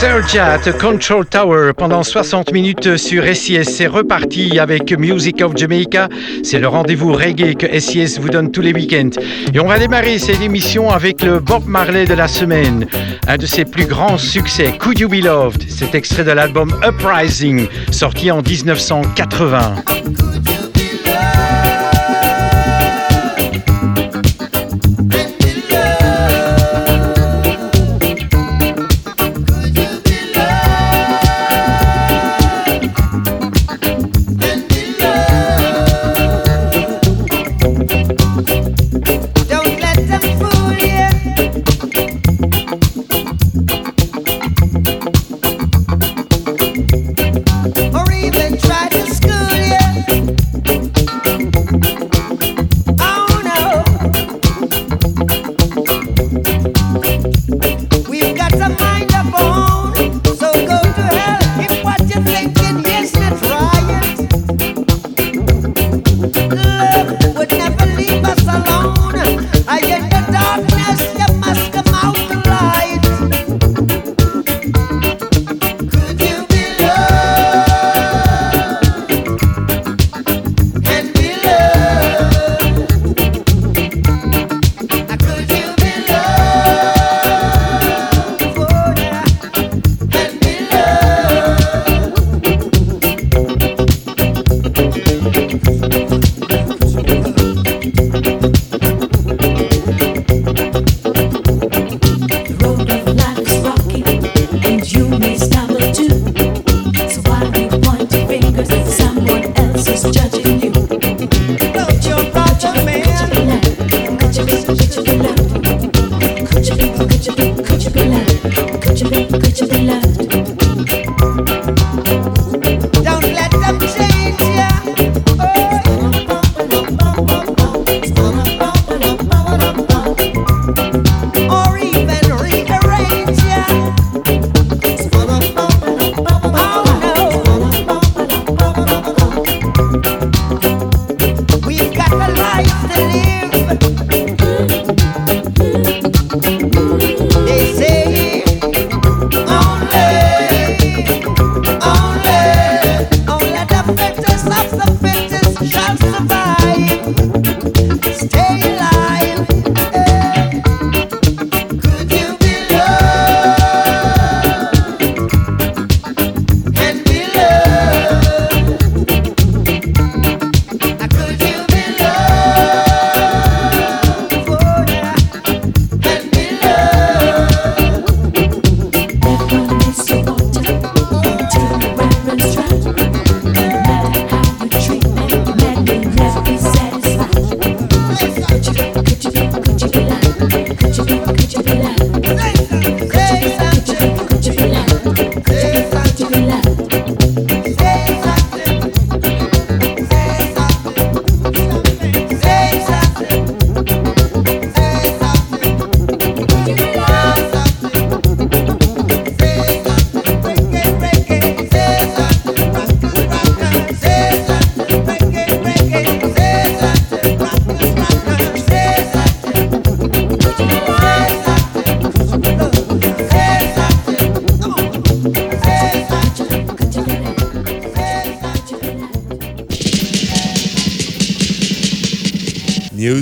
Sergia at the Control Tower pendant 60 minutes sur SIS. C'est reparti avec Music of Jamaica. C'est le rendez-vous reggae que SIS vous donne tous les week-ends. Et on va démarrer cette émission avec le Bob Marley de la semaine. Un de ses plus grands succès, Could You Be Loved. Cet extrait de l'album Uprising, sorti en 1980.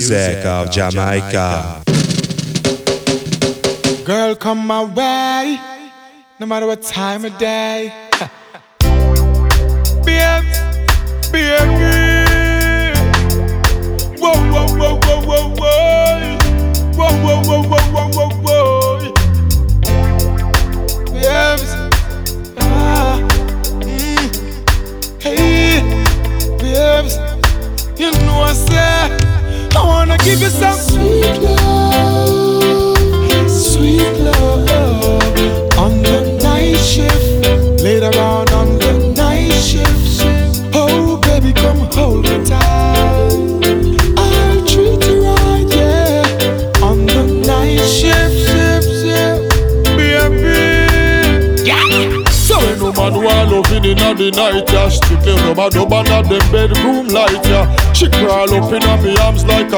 music of Jamaica. Girl, come my way, no matter what time of day.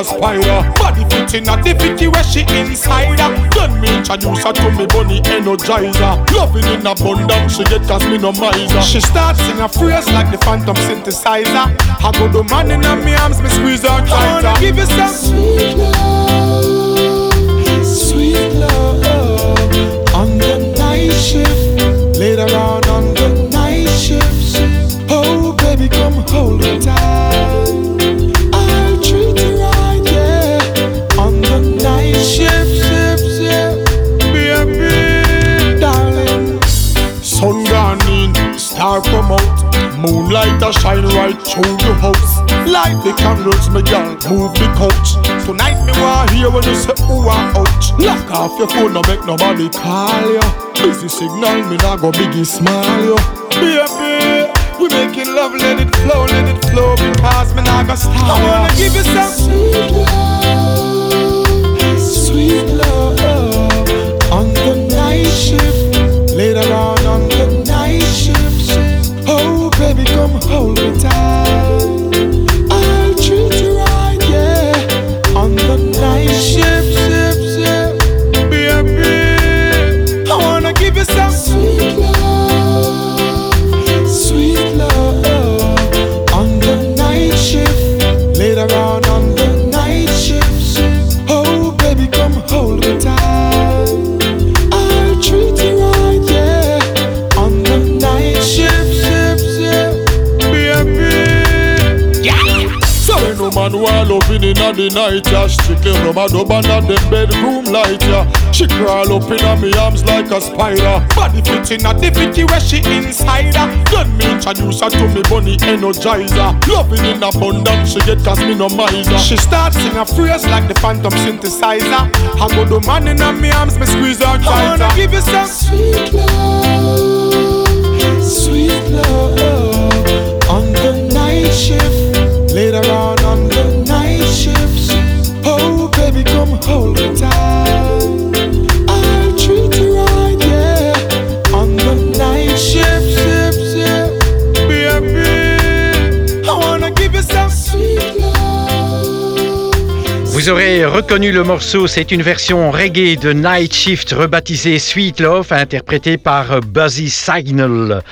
Spider. Body fit inna the fitty where she inside her. Then me introduce her to me bunny energizer. Loving in abundance, she get no miser. She starts sing a phrase like the phantom synthesizer. I go the man inna me arms, me squeeze her tighter. I wanna give you some say ooh ah ouch. Lock off your phone, no make nobody call you. Busy signal, me nah go biggie smile you. Baby, we making love, let it flow, let it flow because me nah go stop. I wanna give you some sweet love, sweet love on the night shift. Later on on the night shift. Oh, baby, come hold me tight. The night, yeah. Strictly rubber dub under the bedroom light, yeah. She crawl up inna me arms like a spider. Body fit inna the fitty where she inside her. Then me introduce her to me bunny energizer. Loving in abundance, she get cause me no miser. She starts sing a phrase like the phantom synthesizer. I go the man inna me arms, me squeeze her tighter. I wanna give you some sweet love, sweet love on the night shift. Vous aurez reconnu le morceau, c'est une version reggae de Night Shift rebaptisée Sweet Love, interprétée par Buzzy Signal.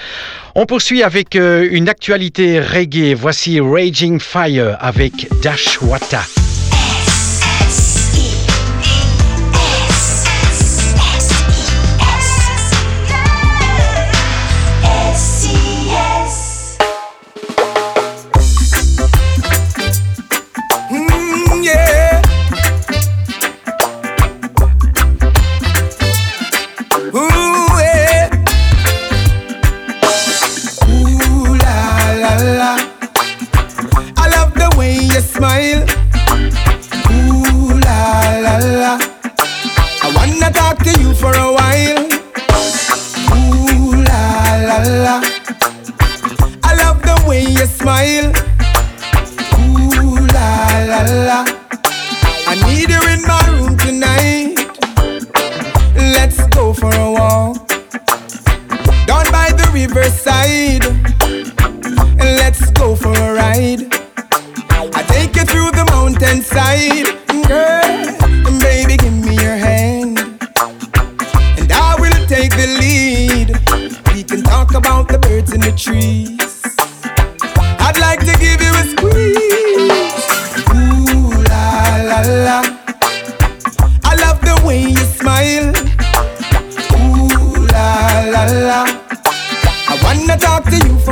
On poursuit avec euh, une actualité reggae. Voici Raging Fire avec Dashwata.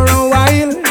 For a while.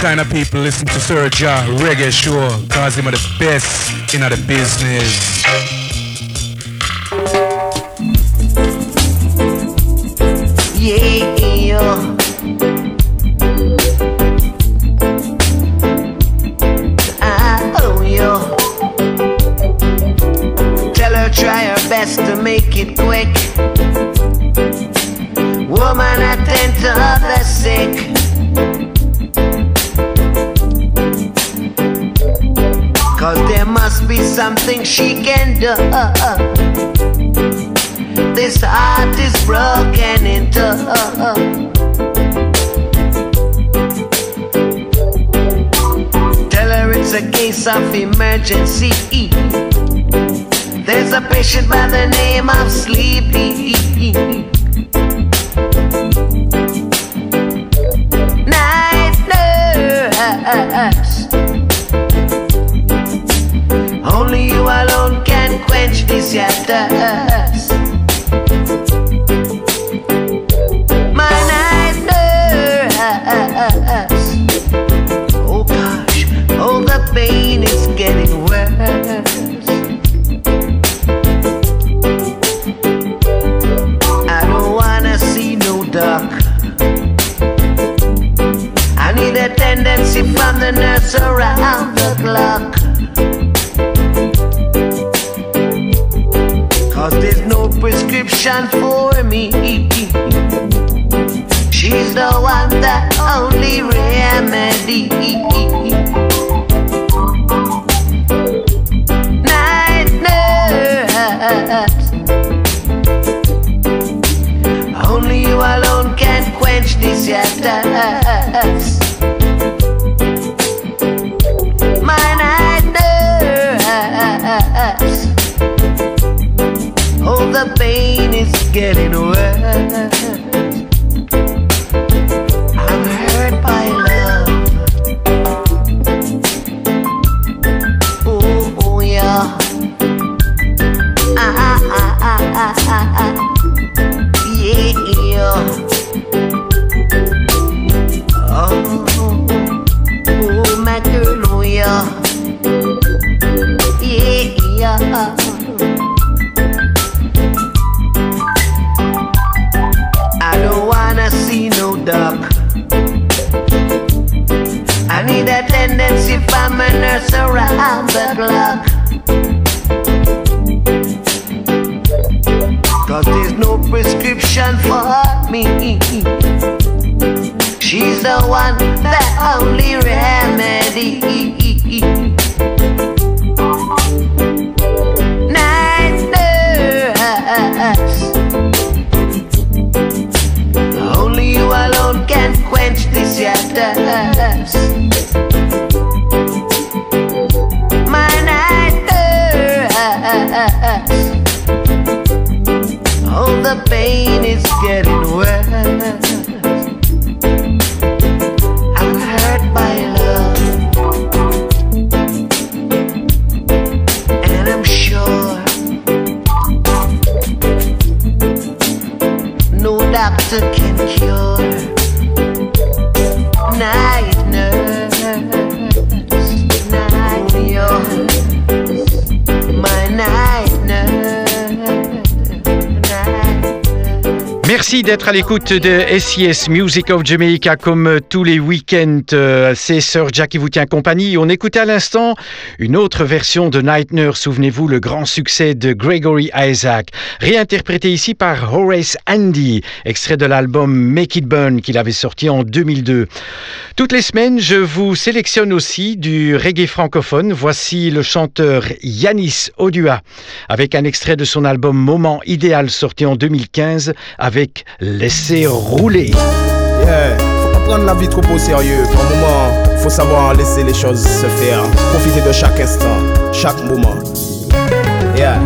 kind of people listen to Sir Jah Reggae Show, cause him are the best in the business. emergency. There's a patient by the name of Sleepy. the pain is getting worse. Merci d'être à l'écoute de SIS Music of Jamaica comme tous les week-ends. Euh, C'est Sir Jack qui vous tient compagnie. On écoutait à l'instant une autre version de Night Nurse. Souvenez-vous, le grand succès de Gregory Isaac, réinterprété ici par Horace Andy, extrait de l'album Make It Burn qu'il avait sorti en 2002. Toutes les semaines, je vous sélectionne aussi du reggae francophone. Voici le chanteur Yanis Odua avec un extrait de son album Moment idéal sorti en 2015 avec Laissez rouler. Yeah, faut pas prendre la vie trop au sérieux. Par moment, faut savoir laisser les choses se faire. Profiter de chaque instant, chaque moment. Yeah.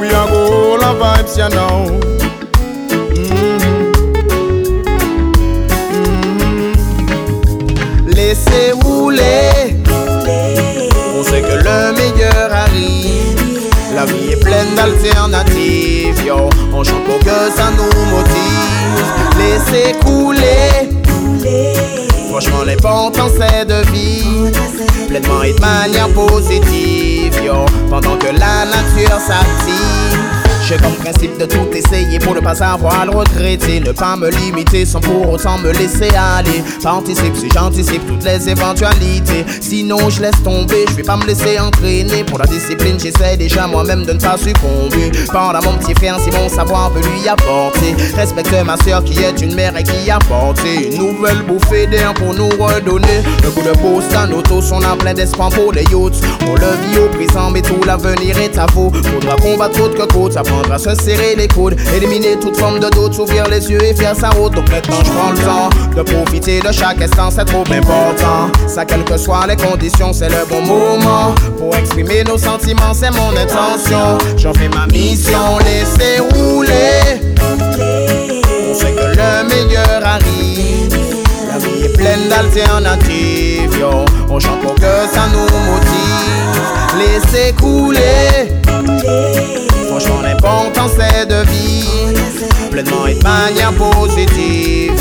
We are go la vibes, you know. La vie est pleine d'alternatives, yo. On chante pour que ça nous motive. Laissez couler. Franchement, l'important c'est de vivre pleinement et de manière positive, yo. Pendant que la nature s'active. J'ai comme principe de tout essayer pour ne pas avoir à le regretter. Ne pas me limiter sans pour autant me laisser aller. Participe si j'anticipe toutes les éventualités. Sinon, je laisse tomber, je vais pas me laisser entraîner. Pour la discipline, j'essaie déjà moi-même de ne pas succomber. Pendant mon petit frère, si mon savoir peut lui apporter. Respecte ma soeur qui est une mère et qui a porté une nouvelle bouffée d'air pour nous redonner. Le coup de boost en auto, on a plein d'espoir pour les youths. On le vit au présent, mais tout l'avenir est à vous. Faudra combattre autre que côte, apprendre à se serrer les coudes, éliminer toute forme de doute, s'ouvrir les yeux et faire sa route. Donc maintenant, je prends le temps de profiter de chaque instant, c'est trop important. Ça, quelles que soient les conditions, c'est le bon moment pour exprimer nos sentiments, c'est mon intention. J'en fais ma mission, laissez rouler. On sait que le meilleur arrive. La vie est pleine d'alternatives, yo. On chante pour que ça nous motive. Laissez couler. Franchement, l'important c'est de vivre pleinement et de manière positive.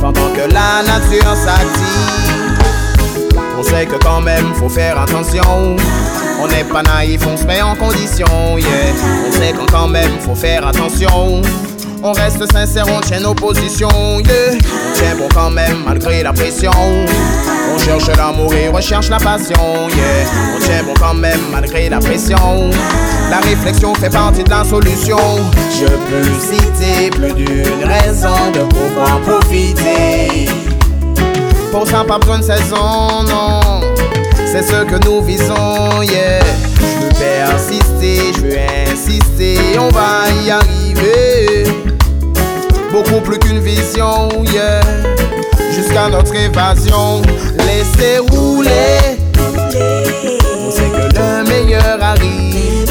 Pendant que la nature s'active. On sait que quand même faut faire attention. On n'est pas naïf, on se met en condition, yeah. On sait que quand même faut faire attention. On reste sincère, on tient nos positions, yeah. On tient bon quand même malgré la pression. On cherche l'amour et recherche la passion, yeah. On tient bon quand même malgré la pression. La réflexion fait partie de la solution. Je peux citer plus d'une raison de pouvoir profiter. Pour ça, pas besoin de saison, non. C'est ce que nous visons, yeah. Je veux persister, je veux insister, on va y arriver. Beaucoup plus qu'une vision. Jusqu'à notre évasion, laissez rouler. On sait que le meilleur arrive.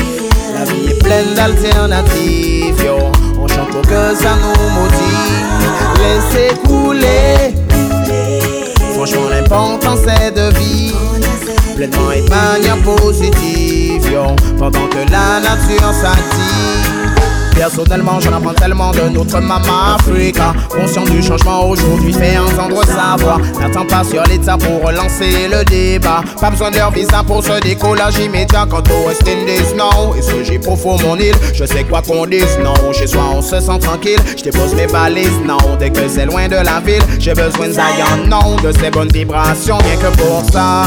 La vie est pleine d'alternatives. On chante pour que ça nous motive. Laissez couler. Franchement, l'important c'est de vivre pleinement et de manière positive. Pendant que la nature s'active. Personnellement, j'en apprends tellement de notre maman Africa. Conscient du changement aujourd'hui, fait entendre sa voix. N'attends pas sur l'état pour relancer le débat. Pas besoin de leur visa pour ce décollage immédiat. Quant au West Indies, non. Et ce j'ai profond mon île. Je sais quoi qu'on dise, non. Chez soi, on se sent tranquille. Je dépose mes balises, non. Dès que c'est loin de la ville, j'ai besoin de Zion, non. De ces bonnes vibrations, rien que pour ça.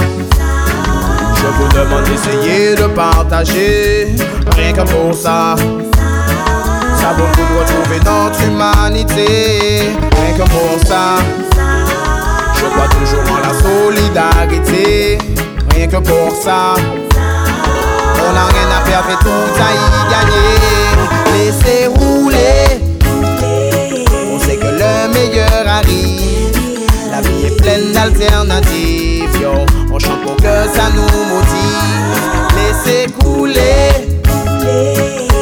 Je vous demande d'essayer de partager, rien que pour ça. Ça vaut le de retrouver notre humanité, rien que pour ça. Je crois toujours en la solidarité, rien que pour ça. On n'a rien à perdre et tout à y gagner. Laissez rouler, on sait que le meilleur arrive. La vie est pleine d'alternatives, yo. On chante pour que ça nous motive. Laissez couler.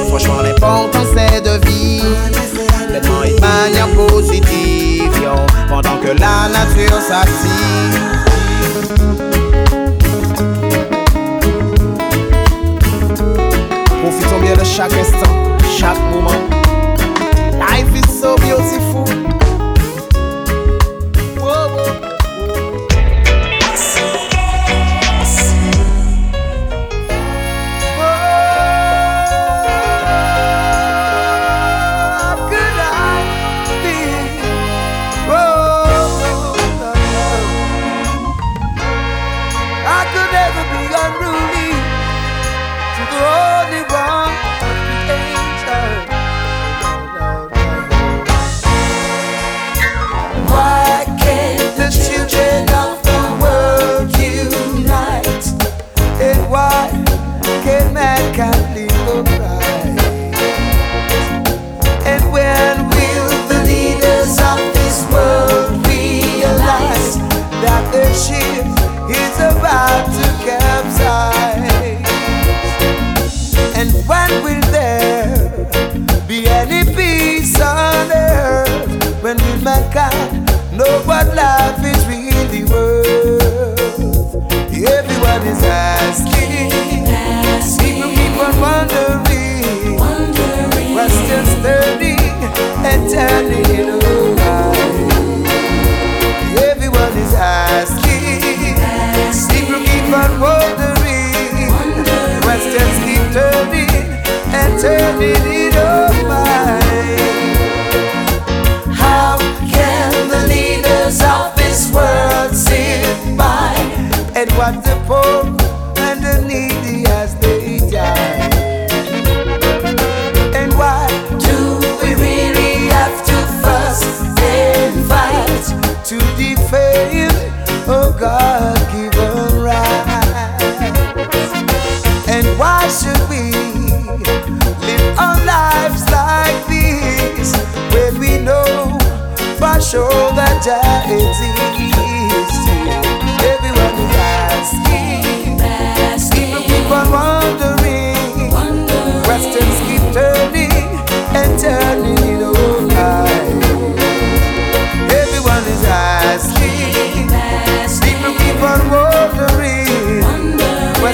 Franchement, l'important c'est de vivre pleinement et de manière. Pendant que la nature s'active. Profitons bien de chaque instant, chaque moment. Life is so beautiful.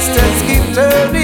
Questions keep turning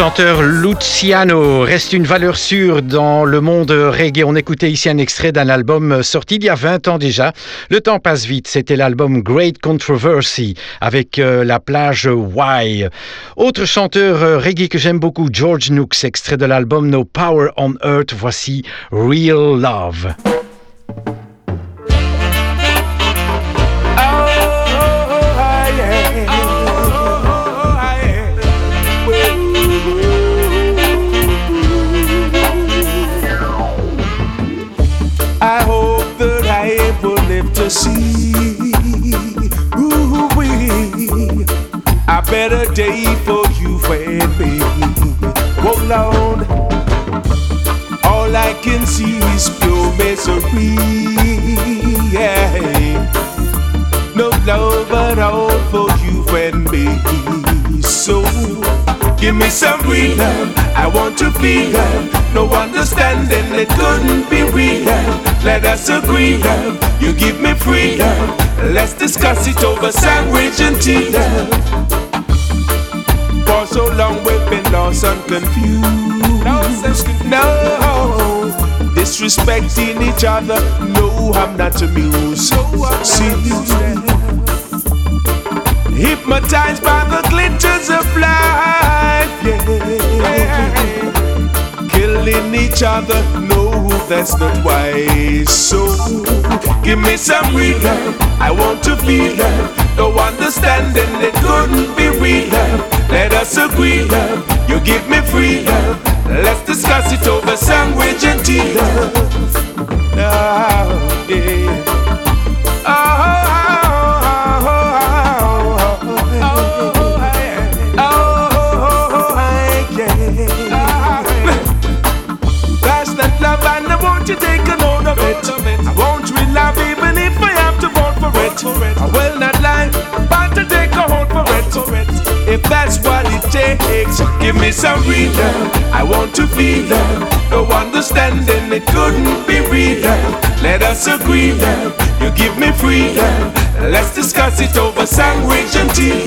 chanteur Luciano reste une valeur sûre dans le monde reggae. On écoutait ici un extrait d'un album sorti il y a 20 ans déjà. Le temps passe vite. C'était l'album Great Controversy avec euh, la plage Why. Autre chanteur euh, reggae que j'aime beaucoup, George Nooks, extrait de l'album No Power on Earth. Voici Real Love. Lord, all I can see is pure misery. Yeah. No love at all for you and me. So give me some love. I want to feel love. No understanding, it couldn't be real. Let us agree, love. You give me free love. Let's discuss it over sandwich and tea. For so long been lost and confused. No, disrespecting each other. No, I'm not amused. See, hypnotized by the glitters of life. Yeah. Killing each other, no, that's not wise. So, give me some love. I want to feel love. No understanding, it couldn't be real love. Let us agree, love. You give me free love. Let's discuss it over sandwich and tea, love. Oh, yeah. For it. I will not lie, but to take a hold for it. If that's what it takes, give me some real love. I want to feel love. No understanding, it couldn't be real. Let us agree, love. You give me freedom. Let's discuss it over sandwich and tea,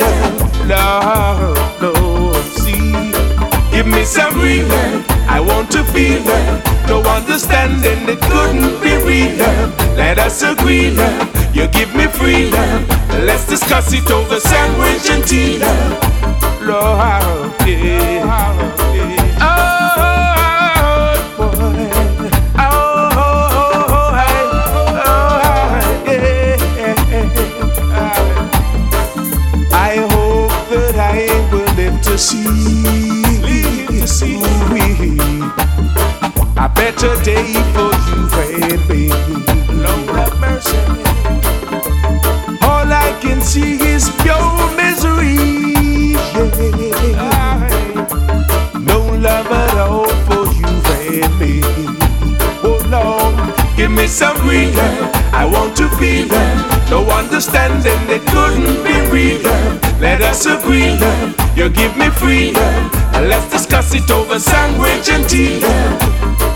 love. No, see. Give me some love. I want to feel love. No understanding, it couldn't be real. Let us agree, love. You give me freedom. Let's discuss it over sandwich and tea, love. Lord, yeah. Oh, today for you had been. Lord have mercy. All I can see is pure misery. Yeah. No love at all for you had been. Oh Lord, give me some freedom. I want to feel them. No understanding that couldn't be real. Let us agree. Them. You give me freedom. And let's discuss it over sandwich and tea.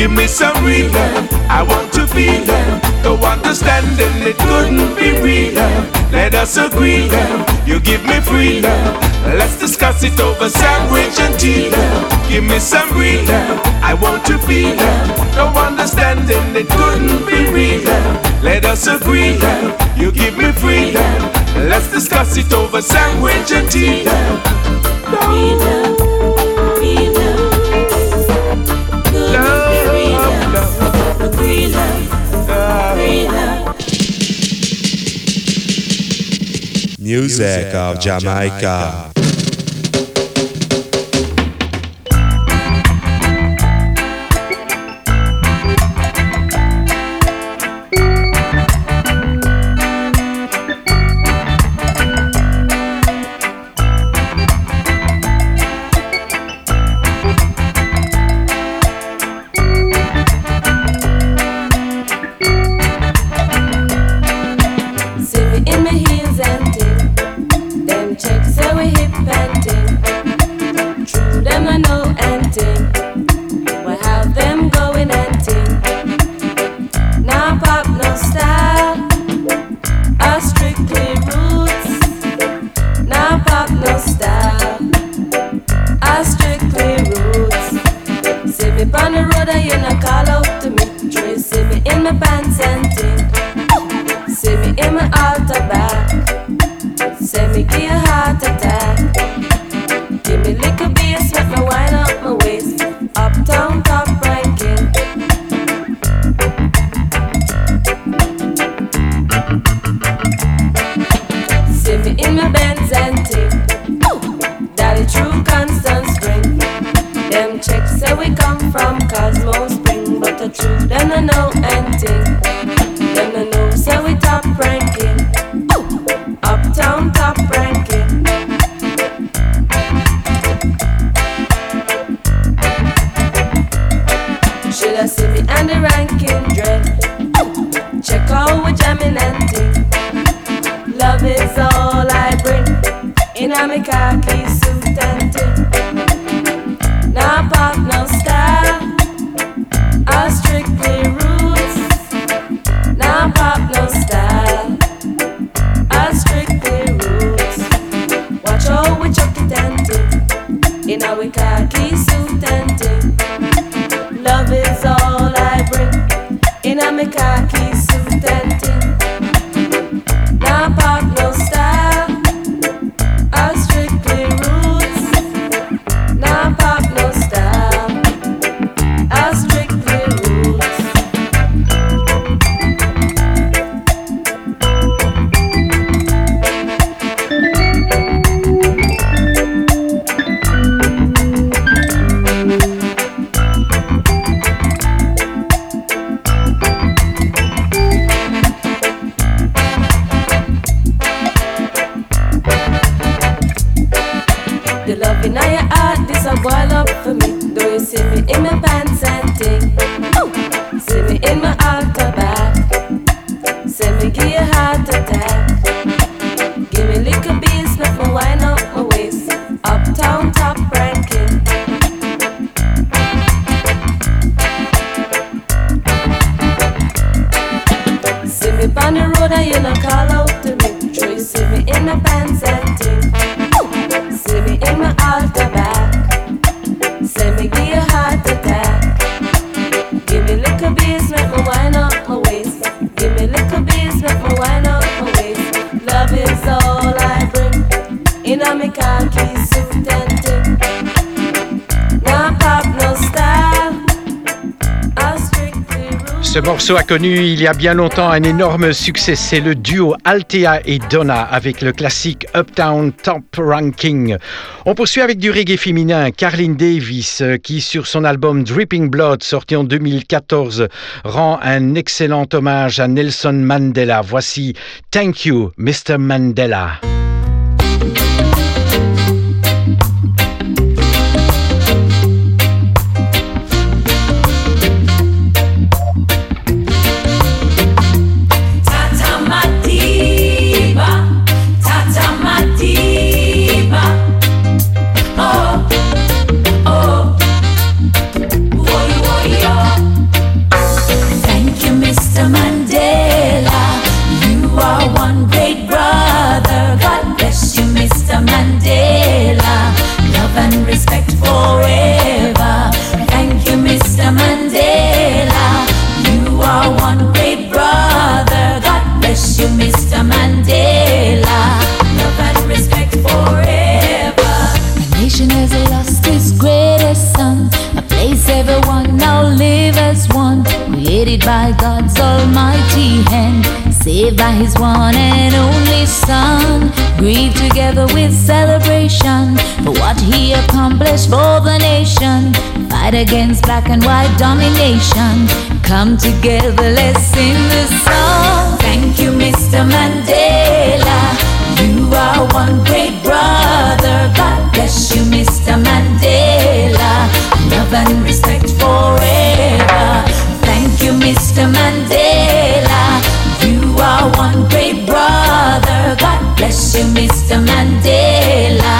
Give me some real love, I want to feel love. Though understanding it couldn't be real love. Let us agree love, you give me free love. Let's discuss it over sandwich and tea love. Give me some real love, I want to feel love. Though understanding it couldn't be real love. Let us agree, girl. You give me freedom. Let's discuss it over sandwich and tea. Freedom, freedom. Freedom, freedom, freedom. Music of Jamaica. A connu il y a bien longtemps un énorme succès. C'est le duo Altea et Donna avec le classique Uptown Top Ranking. On poursuit avec du reggae féminin. Carlin Davis, euh, qui sur son album Dripping Blood, sorti en 2014, rend un excellent hommage à Nelson Mandela. Voici Thank You, Mr. Mandela. By God's almighty hand. Saved by his one and only son. Grieve together with celebration for what he accomplished for the nation. Fight against black and white domination. Come together, let's sing the song. Thank you, Mr. Mandela. You are one great brother. God bless you, Mr. Mandela. Love and respect forever. Mr. Mandela. You are one great brother. God bless you, Mr. Mandela.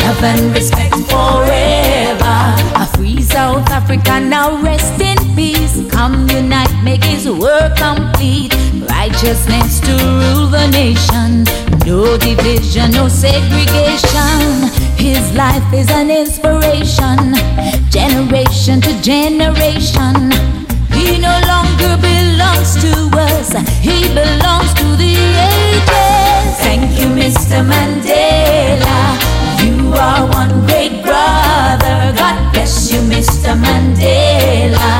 Love and respect forever. A free South Africa now rest in peace. Come unite, make his work complete. Righteousness to rule the nation. No division, no segregation. His life is an inspiration. Generation to generation. To us. He belongs to the ages. Thank you, Mr. Mandela. You are one great brother. God bless you, Mr. Mandela.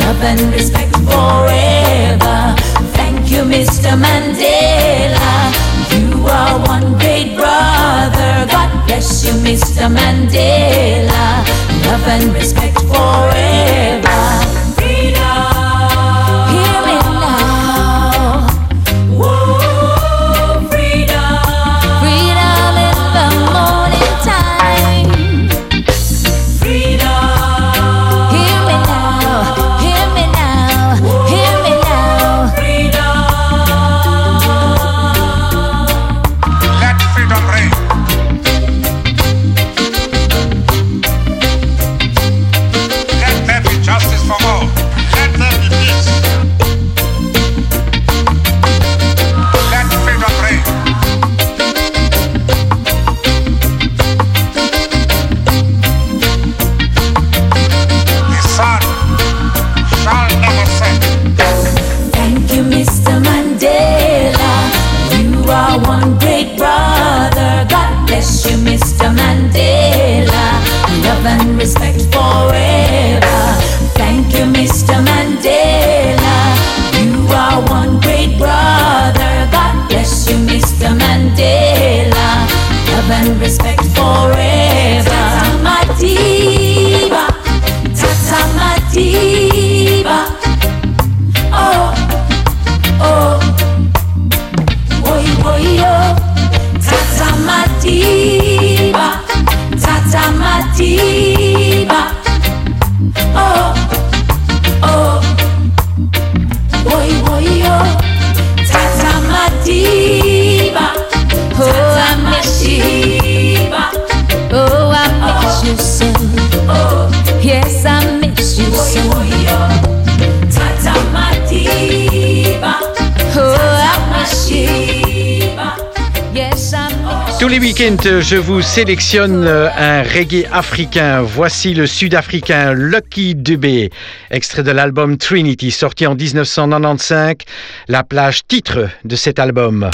Love and respect forever. Thank you, Mr. Mandela. You are one great brother. God bless you, Mr. Mandela. Love and respect forever. Les week-ends, je vous sélectionne euh, un reggae africain. Voici le sud-africain Lucky Dubé, extrait de l'album Trinity, sorti en 1995, la plage titre de cet album.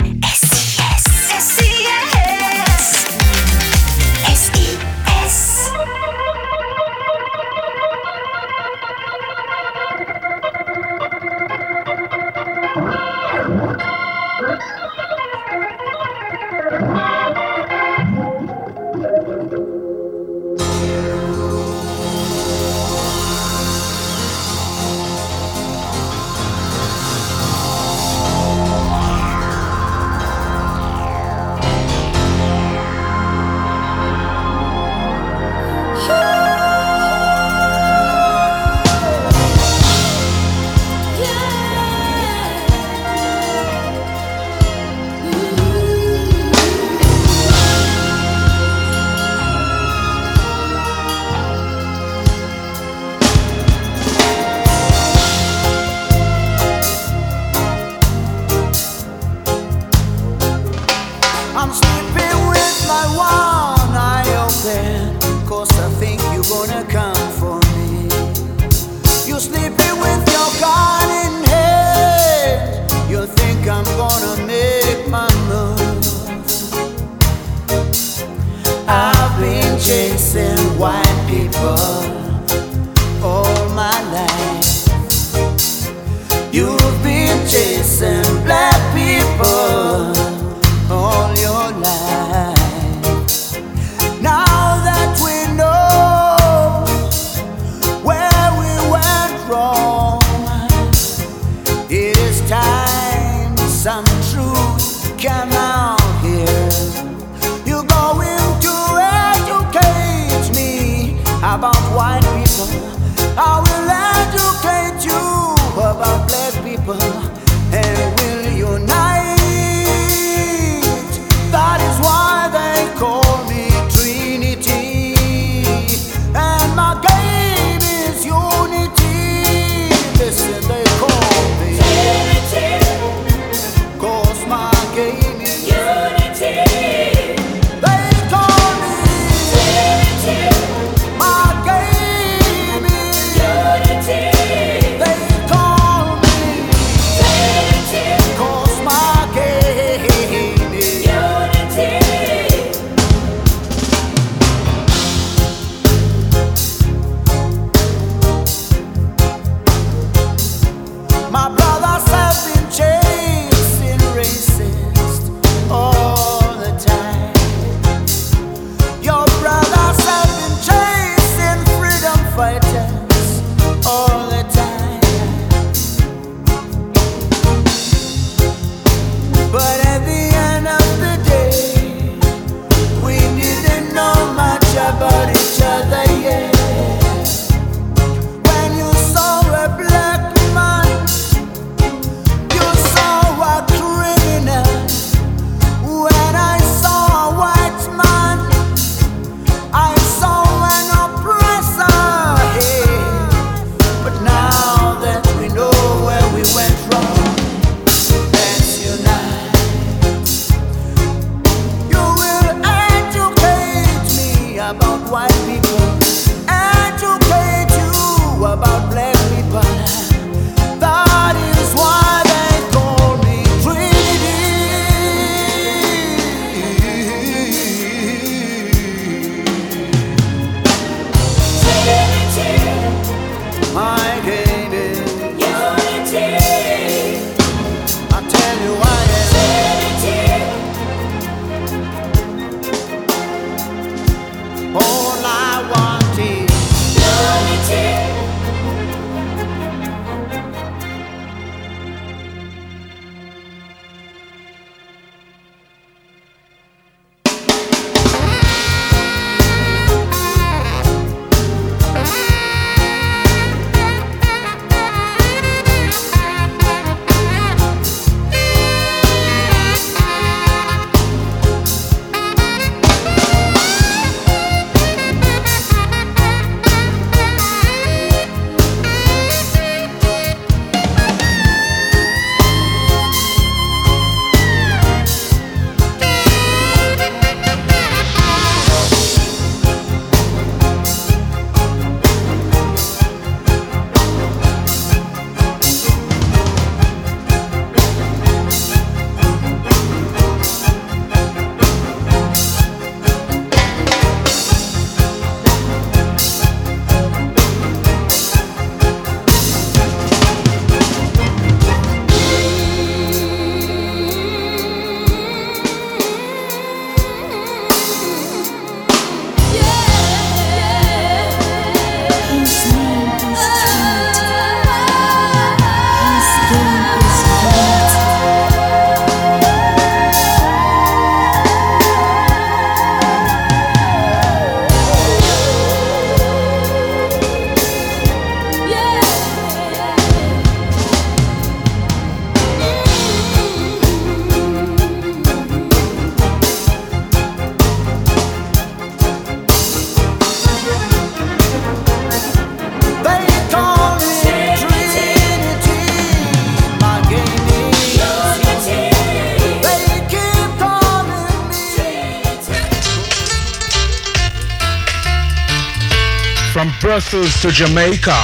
Jamaica.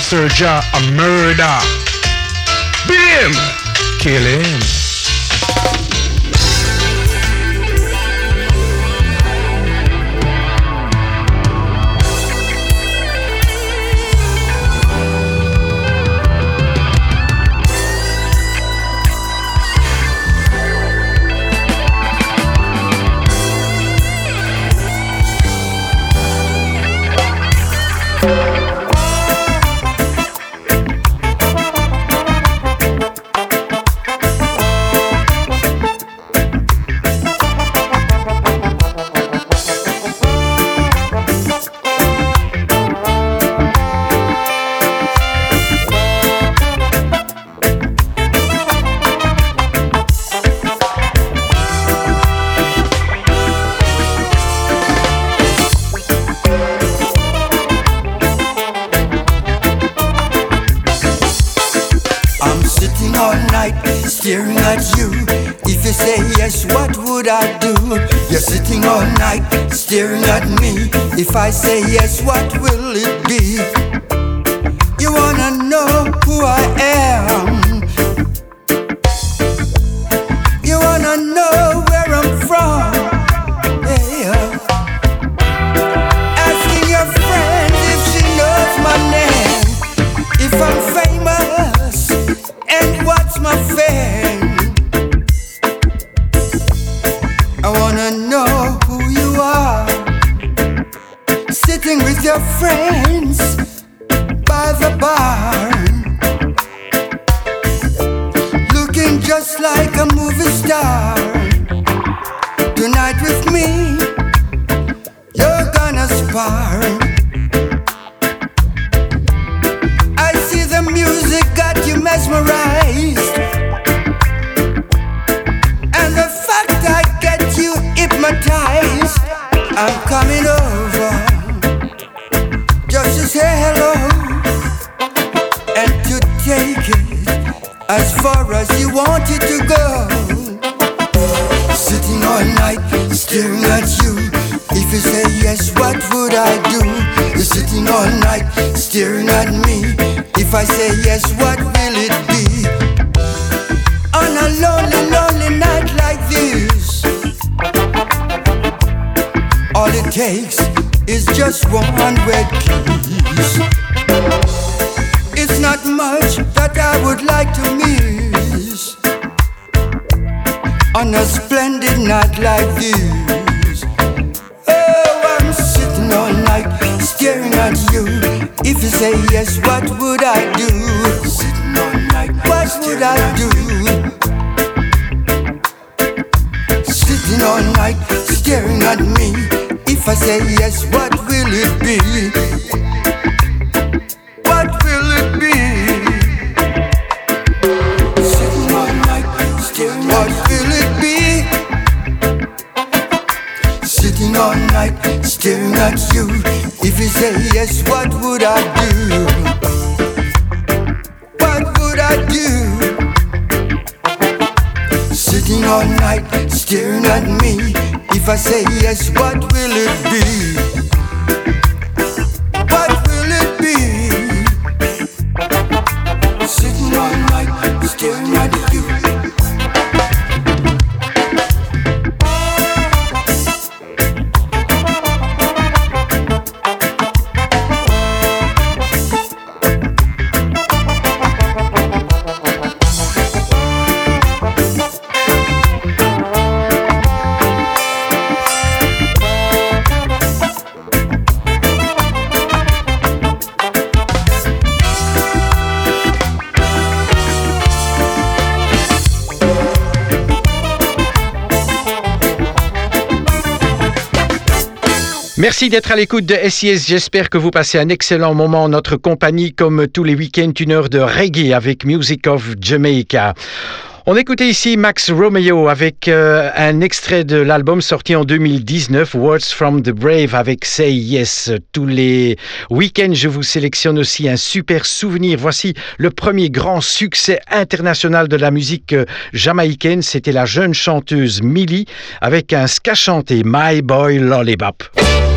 Serja a murder. Beat him. Kill him. Staring at you. If you say yes, what would I do? You're sitting all night staring at me. If I say yes, what will it be? You wanna know who I am. Say yes, what would I do? Sitting all night, what would I do? Sitting all night staring at me. If I say yes, what Merci d'être à l'écoute de SIS. J'espère que vous passez un excellent moment en notre compagnie comme tous les week-ends, une heure de reggae avec Music of Jamaica. On écoutait ici Max Romeo avec euh, un extrait de l'album sorti en 2019, Words from the Brave avec Say Yes. Tous les week-ends, je vous sélectionne aussi un super souvenir. Voici le premier grand succès international de la musique euh, jamaïcaine. C'était la jeune chanteuse Millie avec un ska chanté My Boy Lollipop. My boy lollipop,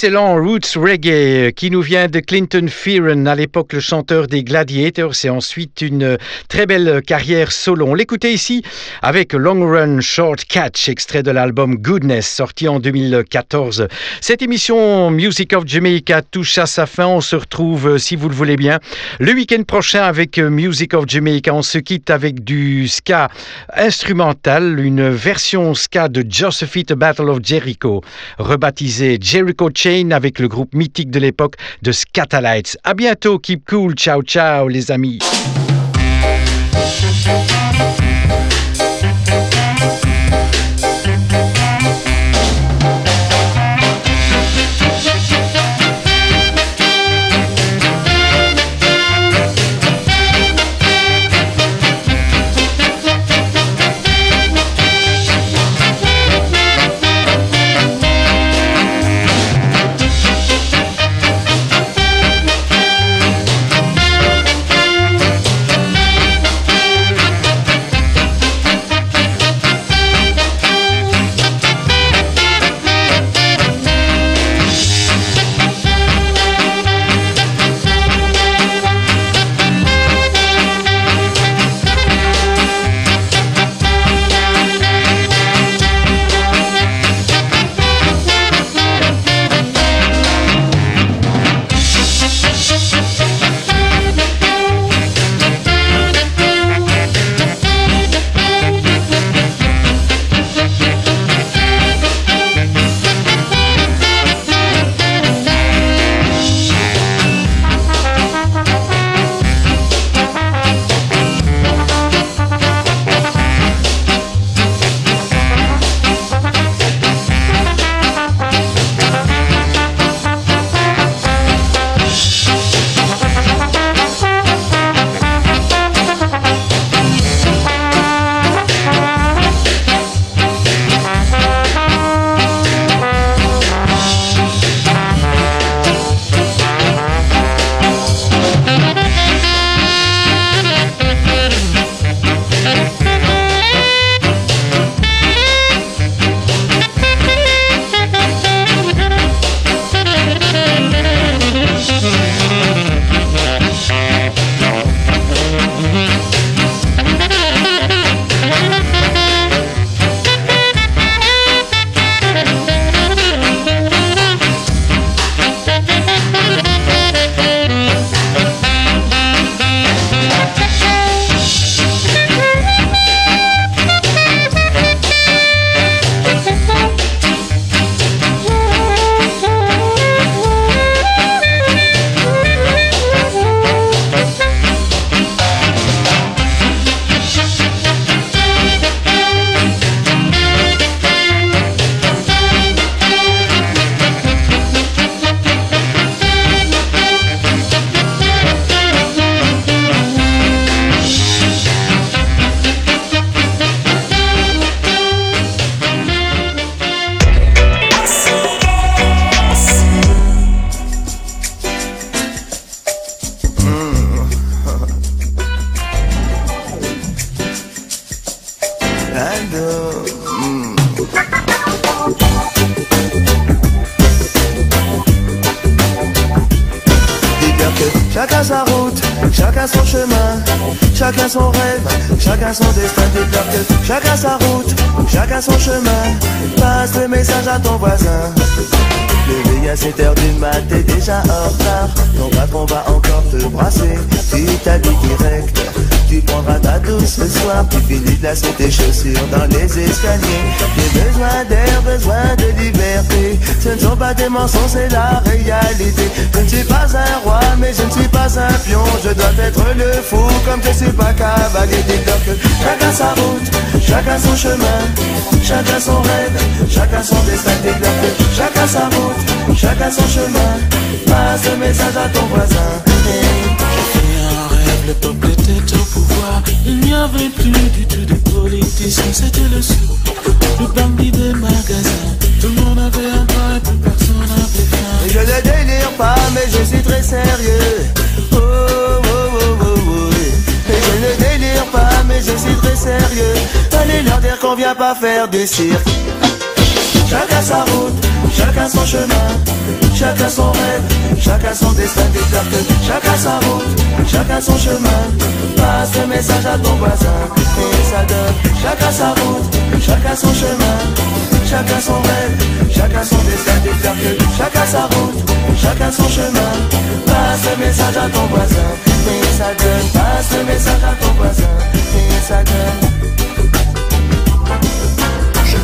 Excellent roots reggae qui nous vient de Clinton Fearon, à l'époque le chanteur des Gladiators, et ensuite une très belle carrière solo. On l'écoutait ici avec Long Run Short Catch, extrait de l'album Goodness, sorti en 2014. Cette émission Music of Jamaica touche à sa fin. On se retrouve, si vous le voulez bien, le week-end prochain avec Music of Jamaica. On se quitte avec du ska instrumental, une version ska de Josephine Battle of Jericho, rebaptisée Jericho Avec le groupe mythique de l'époque de Scatalites. À bientôt, keep cool, ciao ciao les amis. Chacun son chemin, chacun son rêve, chacun son destin. Que chacun sa route, chacun son chemin. Passe le message à ton voisin. un rêve, le peuple était au pouvoir. Il n'y avait plus du tout de politiciens, c'était le sou. Le bandit des magasins. Tout le monde avait un bras et plus personne n'avait faim. Et je ne délire pas, mais je suis très sérieux. Oh, oh, oh, oh, oh. Et je ne délire pas, mais je suis très sérieux. Allez leur dire qu'on vient pas faire du cirque. Chacun sa route, chacun son chemin, chacun son rêve, chacun son destin, déclare que chacun sa route, chacun son chemin. Passe le message à ton voisin, et ça donne chacun sa route, chacun son chemin, chacun son rêve, chacun son destin, déclare que chacun sa route, chacun son chemin. Passe le message à ton voisin, Je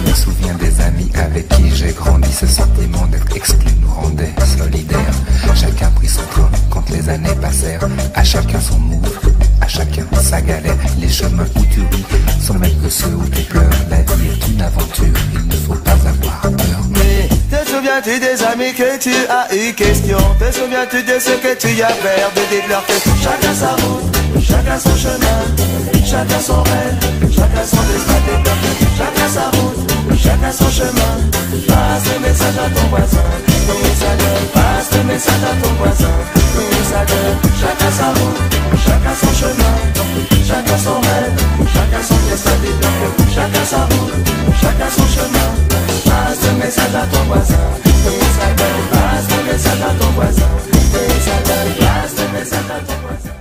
me souviens des amis avec qui j'ai grandi. Ce sentiment d'être exclu nous rendait solidaires. Chacun prit son train quand les années passèrent. À chacun son move, à chacun sa galère. Les chemins où tu ris sont même que ceux où tu pleures. La vie est une aventure, il ne faut pas avoir peur. Mais te souviens-tu des amis que tu as eu question? Te souviens-tu de ce que tu as perdu? Déclare que chacun sa route, chacun son chemin Chacun son rêve, chacun son destin chacun sa route, chacun son chemin Passe le message à ton voisin Comissade, passe le message à ton voisin. Comissade, chacun sa route, chacun son chemin, chacun son rêve, chacun son destin chacun sa route, chacun son chemin. Passe le message à ton voisin. Comissade, passe le message à ton voisin. Comissade, passe le message à ton voisin.